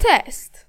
Test.